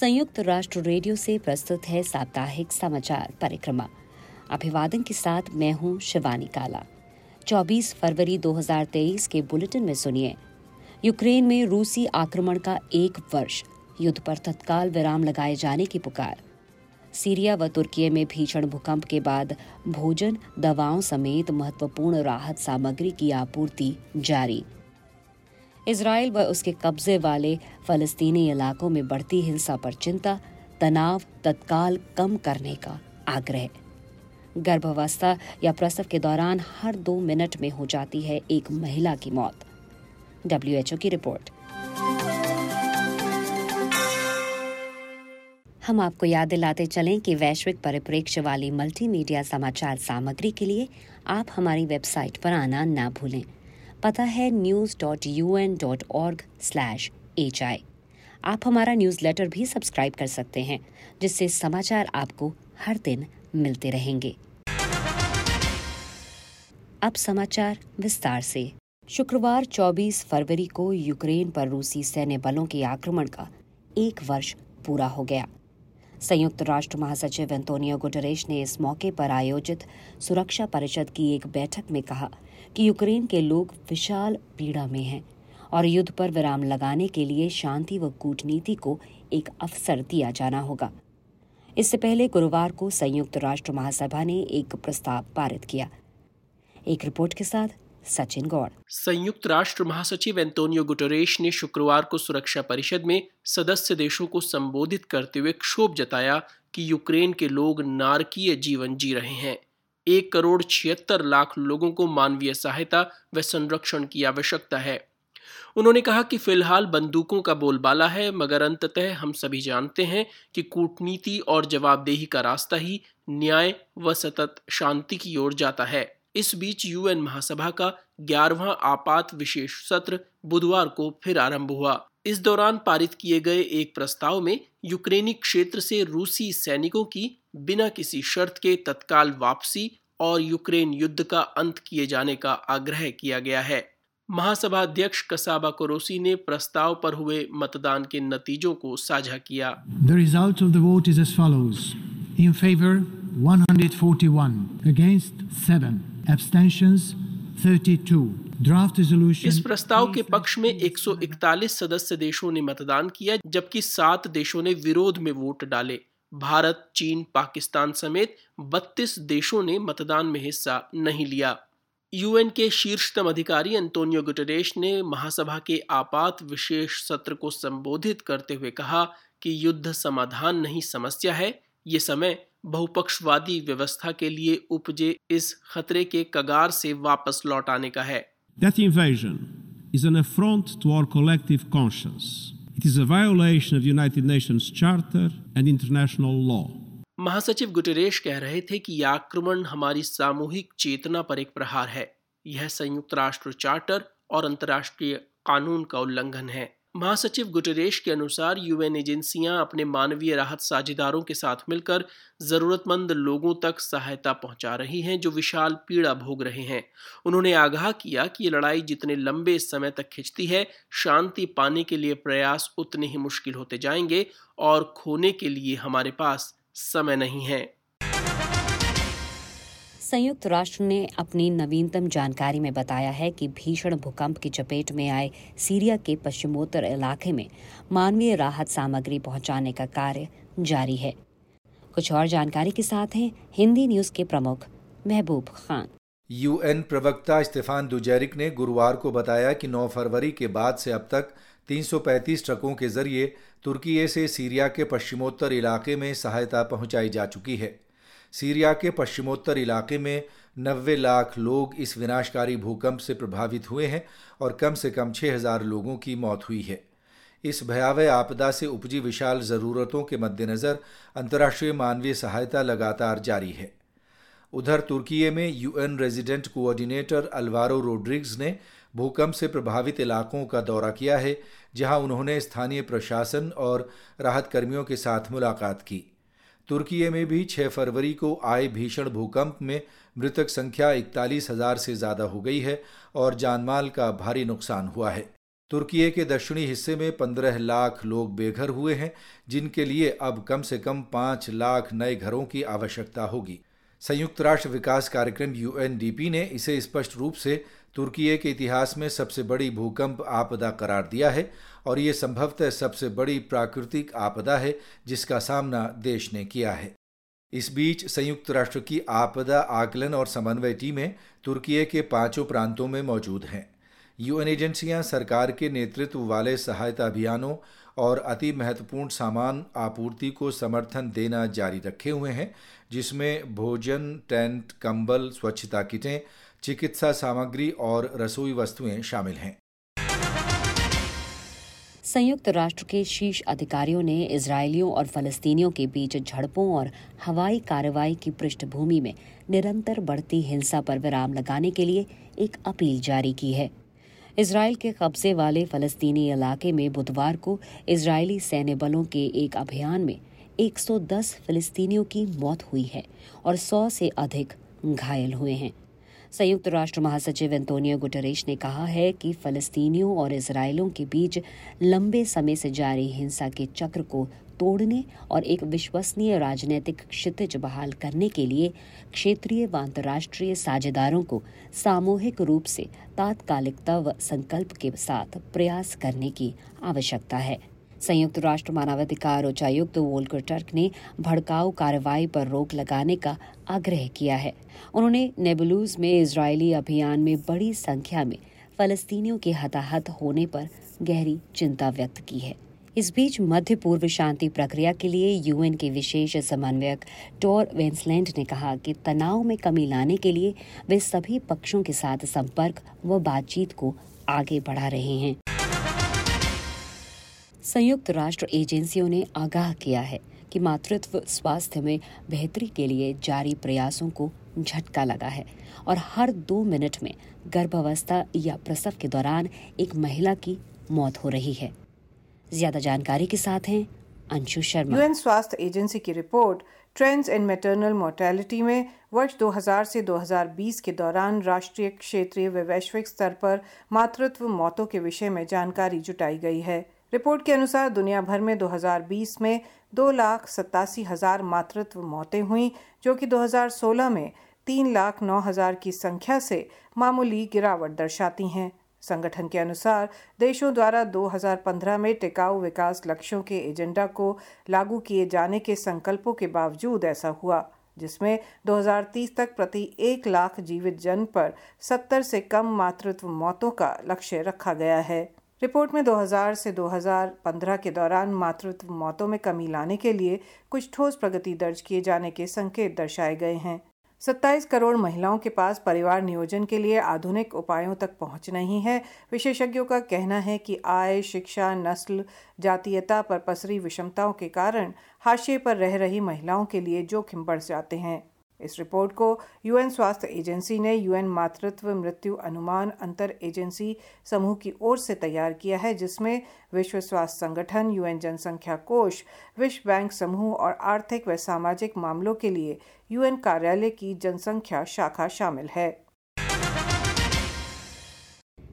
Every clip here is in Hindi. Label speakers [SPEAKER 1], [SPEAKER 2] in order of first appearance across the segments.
[SPEAKER 1] संयुक्त राष्ट्र रेडियो से प्रस्तुत है साप्ताहिक समाचार परिक्रमा। अभिवादन के साथ मैं हूँ शिवानी काला। 24 फरवरी 2023 के बुलेटिन में सुनिए। यूक्रेन में रूसी आक्रमण का एक वर्ष, युद्ध पर तत्काल विराम लगाए जाने की पुकार। सीरिया व तुर्की में भीषण भूकंप के बाद भोजन, दवाओं समेत महत्वपूर्ण राहत सामग्री की आपूर्ति जारी। इसराइल व उसके कब्जे वाले फलस्तीनी इलाकों में बढ़ती हिंसा पर चिंता, तनाव तत्काल कम करने का आग्रह। गर्भावस्था या प्रसव के दौरान हर दो मिनट में हो जाती है एक महिला की मौत। डब्ल्यूएचओ की रिपोर्ट। हम आपको याद दिलाते चलें कि वैश्विक परिप्रेक्ष्य वाली मल्टीमीडिया समाचार सामग्री के लिए आप हमारी वेबसाइट पर आना ना भूलें। पता है news dot U N dot org slash H I आप हमारा न्यूज़ लेटर भी सब्सक्राइब कर सकते हैं, जिससे समाचार आपको हर दिन मिलते रहेंगे। अब समाचार विस्तार से। शुक्रवार 24 फरवरी को यूक्रेन पर रूसी सैन्य बलों के आक्रमण का एक वर्ष पूरा हो गया। संयुक्त राष्ट्र महासचिव एंतोनियो गुटरेश ने इस मौके पर आयोजित सुरक्षा परिषद की एक बैठक में कहा कि यूक्रेन के लोग विशाल पीड़ा में हैं और युद्ध पर विराम लगाने के लिए शांति व कूटनीति को एक अवसर दिया जाना होगा। इससे पहले गुरुवार को संयुक्त राष्ट्र महासभा ने एक प्रस्ताव पारित किया। एक रिपोर्ट के साथ सचिन गौड़।
[SPEAKER 2] संयुक्त राष्ट्र महासचिव एंटोनियो गुटरेश ने शुक्रवार को सुरक्षा परिषद में सदस्य देशों को संबोधित करते हुए क्षोभ जताया कि यूक्रेन के लोग नारकीय जीवन जी रहे हैं। एक करोड़ छिहत्तर लाख लोगों को मानवीय सहायता व संरक्षण की आवश्यकता है। उन्होंने कहा कि फ़िलहाल बंदूकों का बोलबाला है, मगर अंततः हम सभी जानते हैं कि कूटनीति और जवाबदेही का रास्ता ही न्याय व सतत शांति की ओर जाता है। इस बीच यूएन महासभा का ग्यारहवा आपात विशेष सत्र बुधवार को फिर आरंभ हुआ। इस दौरान पारित किए गए एक प्रस्ताव में यूक्रेनी क्षेत्र से रूसी सैनिकों की बिना किसी शर्त के तत्काल वापसी और यूक्रेन युद्ध का अंत किए जाने का आग्रह किया गया है। महासभा अध्यक्ष कसाबा कोरोसी ने प्रस्ताव पर हुए मतदान के नतीजों को साझा किया।
[SPEAKER 3] The result of the vote is as follows. In favor 141, against 7, abstentions 32. Draft
[SPEAKER 2] इस प्रस्ताव के पक्ष में 141 सदस्य देशों ने मतदान किया, जबकि सात देशों ने विरोध में वोट डाले। भारत, चीन, पाकिस्तान समेत 32 देशों ने मतदान में हिस्सा नहीं लिया। यूएन के शीर्षतम अधिकारी अंतोनियो गुटरेश ने महासभा के आपात विशेष सत्र को संबोधित करते हुए कहा कि युद्ध समाधान नहीं समस्या है ये समय बहुपक्षवादी व्यवस्था के लिए उपजे इस खतरे के कगार से वापस लौट आने का है
[SPEAKER 4] That invasion is an affront to our collective conscience. It is a violation of the United Nations Charter and international law.
[SPEAKER 2] महासचिव गुटरेश कह रहे थे कि यह आक्रमण हमारी सामूहिक चेतना पर एक प्रहार है यह संयुक्त राष्ट्र चार्टर और अंतर्राष्ट्रीय कानून का उल्लंघन है महासचिव गुटरेश के अनुसार यूएन एजेंसियाँ अपने मानवीय राहत साझेदारों के साथ मिलकर जरूरतमंद लोगों तक सहायता पहुँचा रही हैं, जो विशाल पीड़ा भोग रहे हैं। उन्होंने आगाह किया कि ये लड़ाई जितने लंबे समय तक खिंचती है, शांति पाने के लिए प्रयास उतने ही मुश्किल होते जाएँगे और खोने के लिए हमारे पास समय नहीं है।
[SPEAKER 1] संयुक्त राष्ट्र ने अपनी नवीनतम जानकारी में बताया है कि भीषण भूकंप की चपेट में आए सीरिया के पश्चिमोत्तर इलाके में मानवीय राहत सामग्री पहुँचाने का कार्य जारी है। कुछ और जानकारी के साथ हैं, हिंदी न्यूज़ के प्रमुख महबूब खान।
[SPEAKER 5] यूएन प्रवक्ता स्टेफान दुजैरिक ने गुरुवार को बताया कि 9 फरवरी के बाद से अब तक 335 ट्रकों के ज़रिए तुर्की से सीरिया के पश्चिमोत्तर इलाके में सहायता पहुंचाई जा चुकी है। सीरिया के पश्चिमोत्तर इलाके में 90 लाख लोग इस विनाशकारी भूकंप से प्रभावित हुए हैं और कम से कम 6000 लोगों की मौत हुई है। इस भयावह आपदा से उपजी विशाल ज़रूरतों के मद्देनज़र अंतर्राष्ट्रीय मानवीय सहायता लगातार जारी है। उधर तुर्की में UN resident coordinator Alvaro Rodriguez ने भूकंप से प्रभावित इलाकों का दौरा किया है, जहाँ उन्होंने स्थानीय प्रशासन और राहत कर्मियों के साथ मुलाकात की। तुर्की में भी 6 फरवरी को आए भीषण भूकंप में मृतक संख्या इकतालीस हज़ार से ज़्यादा हो गई है और जानमाल का भारी नुकसान हुआ है। तुर्की के दक्षिणी हिस्से में पंद्रह लाख लोग बेघर हुए हैं, जिनके लिए अब कम से कम पाँच लाख नए घरों की आवश्यकता होगी। संयुक्त राष्ट्र विकास कार्यक्रम यूएनडीपी ने इसे स्पष्ट रूप से तुर्की के इतिहास में सबसे बड़ी भूकंप आपदा करार दिया है और ये संभवतः सबसे बड़ी प्राकृतिक आपदा है जिसका सामना देश ने किया है। इस बीच संयुक्त राष्ट्र की आपदा आकलन और समन्वय टीमें तुर्की के पाँचों प्रांतों में मौजूद हैं। यूएन एजेंसियाँ सरकार के नेतृत्व वाले सहायता अभियानों और अति महत्वपूर्ण सामान आपूर्ति को समर्थन देना जारी रखे हुए हैं, जिसमें भोजन, टेंट, कंबल, स्वच्छता किटें चिकित्सा सामग्री और रसोई वस्तुएँ शामिल हैं।
[SPEAKER 1] संयुक्त राष्ट्र के शीर्ष अधिकारियों ने इसराइलियों और फलस्तीनियों के बीच झड़पों और हवाई कार्रवाई की पृष्ठभूमि में निरंतर बढ़ती हिंसा पर विराम लगाने के लिए एक अपील जारी की है। इसराइल के कब्जे वाले फलस्तीनी इलाके में बुधवार को इसराइली सैन्य बलों के एक अभियान में 110 फिलिस्तीनियों की मौत हुई है और 100 से अधिक घायल हुए हैं। संयुक्त राष्ट्र महासचिव एंतोनियो गुटरेश ने कहा है कि फलस्तीनियों और इसराइलों के बीच लंबे समय से जारी हिंसा के चक्र को तोड़ने और एक विश्वसनीय राजनीतिक क्षितिज बहाल करने के लिए क्षेत्रीय व अंतर्राष्ट्रीय साझेदारों को सामूहिक रूप से तात्कालिकता व संकल्प के साथ प्रयास करने की आवश्यकता है। संयुक्त राष्ट्र मानवाधिकार उच्चायुक्त वोल्कर टर्क ने भड़काऊ कार्रवाई पर रोक लगाने का आग्रह किया है। उन्होंने नेबलूज में इजरायली अभियान में बड़ी संख्या में फलस्तीनियों के हताहत होने पर गहरी चिंता व्यक्त की है। इस बीच मध्य पूर्व शांति प्रक्रिया के लिए यूएन के विशेष समन्वयक टोर वेंसलैंड ने कहा कि तनाव में कमी लाने के लिए वे सभी पक्षों के साथ संपर्क व बातचीत को आगे बढ़ा रहे हैं। संयुक्त राष्ट्र एजेंसियों ने आगाह किया है कि मातृत्व स्वास्थ्य में बेहतरी के लिए जारी प्रयासों को झटका लगा है और हर दो मिनट में गर्भावस्था या प्रसव के दौरान एक महिला की मौत हो रही है। ज़्यादा जानकारी के साथ हैं अंशु शर्मा।
[SPEAKER 6] यूएन स्वास्थ्य एजेंसी की report, trends in maternal mortality में वर्ष 2000 से 2020 के दौरान राष्ट्रीय क्षेत्रीय व वैश्विक स्तर पर मातृत्व मौतों के विषय में जानकारी जुटाई गई है। रिपोर्ट के अनुसार दुनिया भर में 2020 में दो लाख सत्तासी हज़ार मातृत्व मौतें हुई, जो कि 2016 में तीन लाख नौ हज़ार की संख्या से मामूली गिरावट दर्शाती हैं। संगठन के अनुसार देशों द्वारा 2015 में टिकाऊ विकास लक्ष्यों के एजेंडा को लागू किए जाने के संकल्पों के बावजूद ऐसा हुआ, जिसमें 2030 तक प्रति एक लाख जीवित जन पर 70 से कम मातृत्व मौतों का लक्ष्य रखा गया है। रिपोर्ट में 2000 से 2015 के दौरान मातृत्व मौतों में कमी लाने के लिए कुछ ठोस प्रगति दर्ज किए जाने के संकेत दर्शाए गए हैं। 27 करोड़ महिलाओं के पास परिवार नियोजन के लिए आधुनिक उपायों तक पहुँच नहीं है। विशेषज्ञों का कहना है कि आय, शिक्षा, नस्ल, जातीयता पर पसरी विषमताओं के कारण हाशिए पर रह रही महिलाओं के लिए जोखिम बढ़ जाते हैं। इस रिपोर्ट को यूएन स्वास्थ्य एजेंसी ने यूएन मातृत्व मृत्यु अनुमान अंतर एजेंसी समूह की ओर से तैयार किया है, जिसमें विश्व स्वास्थ्य संगठन, यूएन जनसंख्या कोष, विश्व बैंक समूह और आर्थिक व सामाजिक मामलों के लिए यूएन कार्यालय की जनसंख्या शाखा शामिल है।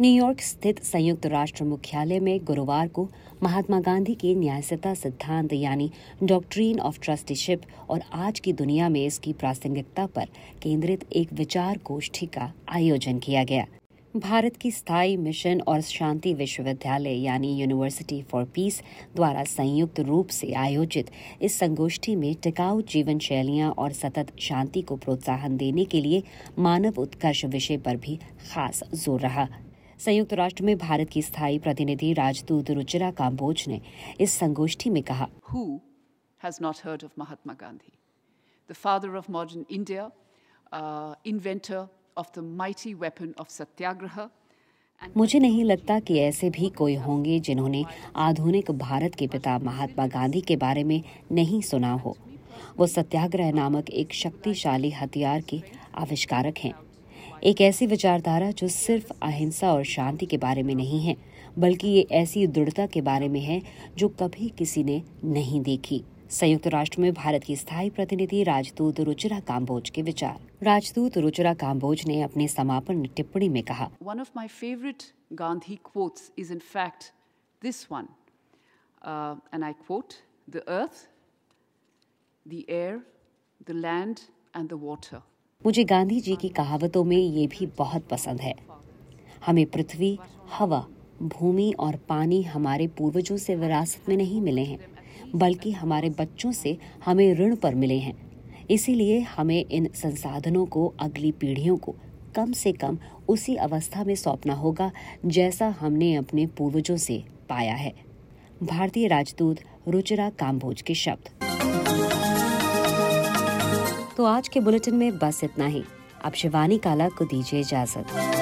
[SPEAKER 1] न्यूयॉर्क स्थित संयुक्त राष्ट्र मुख्यालय में गुरुवार को महात्मा गांधी के न्यायसता सिद्धांत, यानी डॉक्ट्रीन ऑफ़ ट्रस्टीशिप, और आज की दुनिया में इसकी प्रासंगिकता पर केंद्रित एक विचार गोष्ठी का आयोजन किया गया। भारत की स्थायी मिशन और शांति विश्वविद्यालय, यानी यूनिवर्सिटी फॉर पीस, द्वारा संयुक्त रूप से आयोजित इस संगोष्ठी में टिकाऊ जीवन शैलियाँ और सतत शांति को प्रोत्साहन देने के लिए मानव उत्कर्ष विषय पर भी खास ज़ोर रहा। संयुक्त राष्ट्र में भारत की स्थायी प्रतिनिधि राजदूत रुचिरा काम्बोज ने इस संगोष्ठी में कहा।
[SPEAKER 7] Who has not heard of Mahatma Gandhi, the father of modern India, uh, inventor of the mighty weapon of satyagraha?
[SPEAKER 1] मुझे नहीं लगता कि ऐसे भी कोई होंगे जिन्होंने आधुनिक भारत के पिता महात्मा गांधी के बारे में नहीं सुना हो। वो सत्याग्रह नामक एक शक्तिशाली हथियार के आविष्कारक हैं। एक ऐसी विचारधारा जो सिर्फ़ अहिंसा और शांति के बारे में नहीं है बल्कि ये ऐसी दृढ़ता के बारे में है जो कभी किसी ने नहीं देखी संयुक्त राष्ट्र में भारत की स्थायी प्रतिनिधि राजदूत रुचिरा काम्बोज के विचार राजदूत रुचिरा काम्बोज ने अपने समापन टिप्पणी में कहा
[SPEAKER 7] one of my favourite Gandhi is in fact this one. Uh, and I quote The earth, the air, the land, and the water.
[SPEAKER 1] मुझे गांधी जी की कहावतों में ये भी बहुत पसंद है। हमें पृथ्वी, हवा, भूमि और पानी हमारे पूर्वजों से विरासत में नहीं मिले हैं, बल्कि हमारे बच्चों से हमें ऋण पर मिले हैं। इसीलिए हमें इन संसाधनों को, अगली पीढ़ियों को कम से कम उसी अवस्था में सौंपना होगा, जैसा हमने अपने पूर्वजों से पाया है। भारतीय राजदूत रुचिरा काम्बोज के शब्द। तो आज के बुलेटिन में बस इतना ही। अब शिवानी काला को दीजिए इजाज़त।